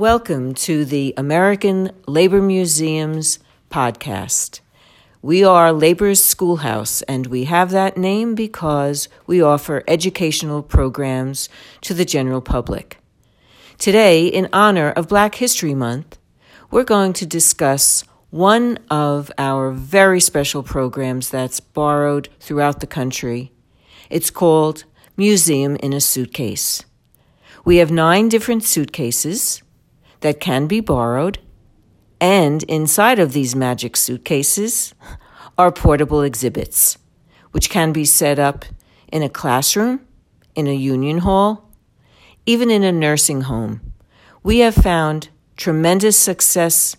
Welcome to the American Labor Museum's podcast. We are Labor's Schoolhouse, and we have that name because we offer educational programs to the general public. Today, in honor of Black History Month, we're going to discuss one of our very special programs that's borrowed throughout the country. It's called Museum in a Suitcase. We have nine different suitcases that can be borrowed, and inside of these magic suitcases are portable exhibits, which can be set up in a classroom, in a union hall, even in a nursing home. We have found tremendous success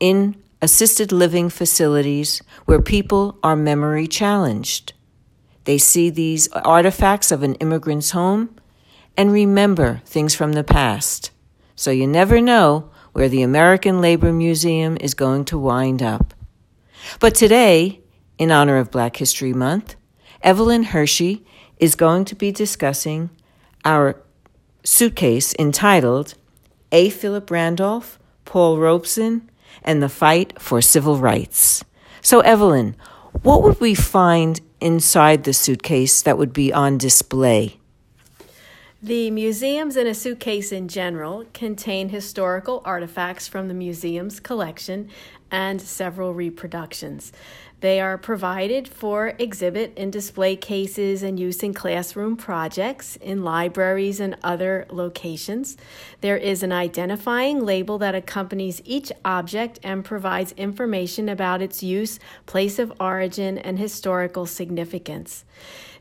in assisted living facilities where people are memory challenged. They see these artifacts of an immigrant's home and remember things from the past. So you never know where the American Labor Museum is going to wind up. But today, in honor of Black History Month, Evelyn Hershey is going to be discussing our suitcase entitled A. Philip Randolph, Paul Robeson, and the fight for civil rights. So, Evelyn, what would we find inside the suitcase that would be on display? The museums in a suitcase in general contain historical artifacts from the museum's collection and several reproductions. They are provided for exhibit in display cases and use in classroom projects, in libraries, and other locations. There is an identifying label that accompanies each object and provides information about its use, place of origin, and historical significance.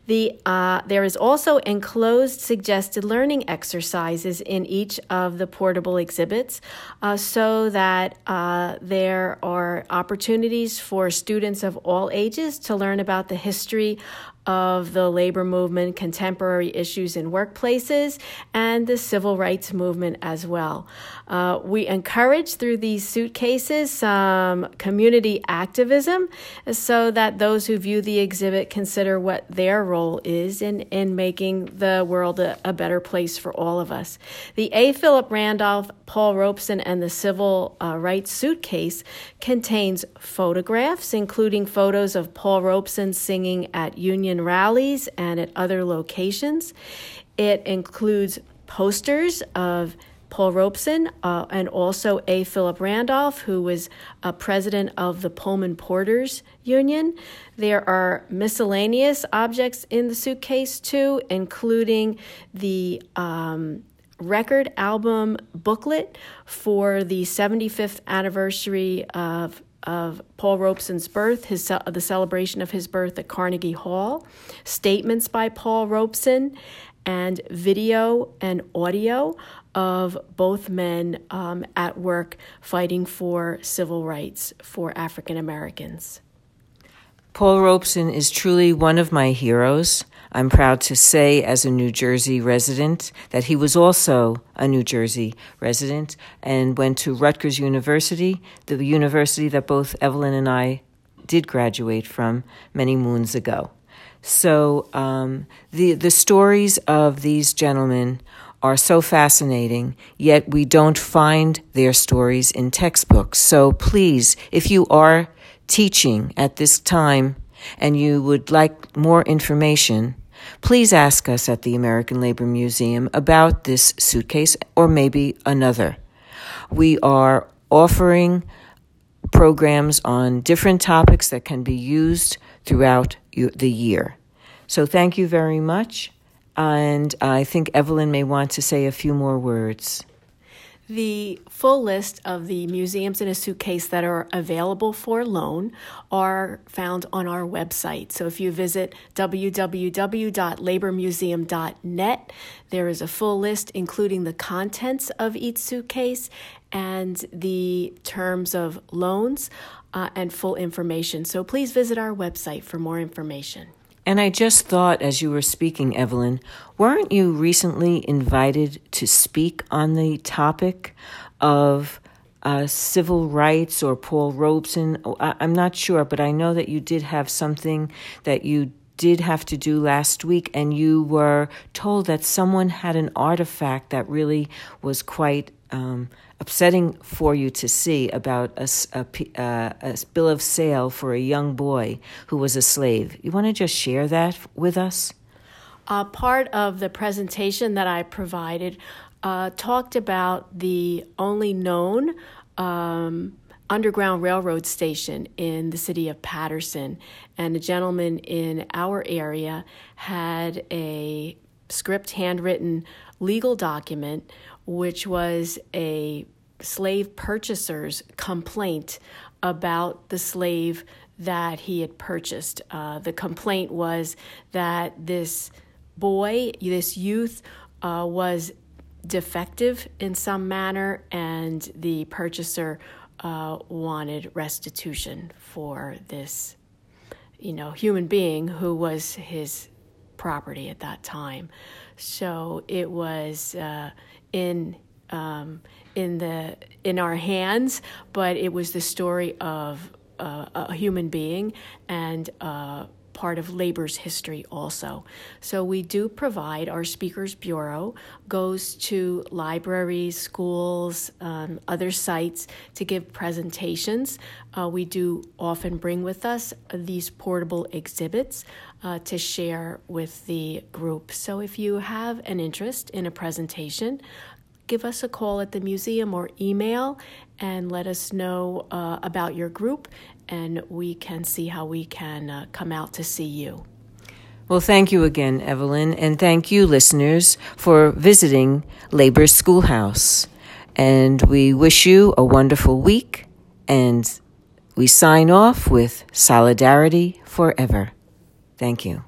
The, uh, there is also enclosed suggested learning exercises in each of the portable exhibits uh, so that uh, there are opportunities for students of all ages to learn about the history of the labor movement, contemporary issues in workplaces, and the civil rights movement as well. Uh, we encourage through these suitcases some community activism so that those who view the exhibit consider what their role is in, in making the world a, a better place for all of us. The A. Philip Randolph, Paul Robeson, and the Civil uh, Rights Suitcase contains photographs, including photos of Paul Robeson singing at Union rallies and at other locations. It includes posters of Paul Robeson, uh, and also A. Philip Randolph, who was a president of the Pullman Porters Union. There are miscellaneous objects in the suitcase, too, including the um, record album booklet for the 75th anniversary of of Paul Robeson's birth, his the celebration of his birth at Carnegie Hall, statements by Paul Robeson, and video and audio of both men um, at work fighting for civil rights for African Americans. Paul Robeson is truly one of my heroes. I'm proud to say, as a New Jersey resident, that he was also a New Jersey resident and went to Rutgers University, the university that both Evelyn and I did graduate from many moons ago. So um, the the stories of these gentlemen are so fascinating, yet we don't find their stories in textbooks. So please, if you are teaching at this time and you would like more information, please ask us at the American Labor Museum about this suitcase or maybe another. We are offering programs on different topics that can be used throughout the year. So thank you very much. And I think Evelyn may want to say a few more words. The full list of the museums in a suitcase that are available for loan are found on our website. So if you visit www.labormuseum.net, there is a full list including the contents of each suitcase and the terms of loans uh, and full information. So please visit our website for more information. And I just thought as you were speaking, Evelyn, weren't you recently invited to speak on the topic of uh, civil rights or Paul Robeson? Oh, I, I'm not sure, but I know that you did have something that you did have to do last week, and you were told that someone had an artifact that really was quite um, upsetting for you to see about a, a, uh, a, bill of sale for a young boy who was a slave. You want to just share that with us? Uh, part of the presentation that I provided uh, talked about the only known um, Underground Railroad station in the city of Paterson. And a gentleman in our area had a script handwritten legal document, which was a slave purchaser's complaint about the slave that he had purchased. Uh, the complaint was that this boy, this youth, uh, was defective in some manner, and the purchaser uh, wanted restitution for this, you know, human being who was his property at that time. So it was uh, in um, in the in our hands, but it was the story of uh, a human being and uh, part of labor's history also. So we do provide our Speakers Bureau goes to libraries, schools, um, other sites to give presentations. Uh, we do often bring with us these portable exhibits uh, to share with the group. So if you have an interest in a presentation, give us a call at the museum or email and let us know uh, about your group, and we can see how we can uh, come out to see you. Well, thank you again, Evelyn, and thank you, listeners, for visiting Labor Schoolhouse. And we wish you a wonderful week, and we sign off with Solidarity Forever. Thank you.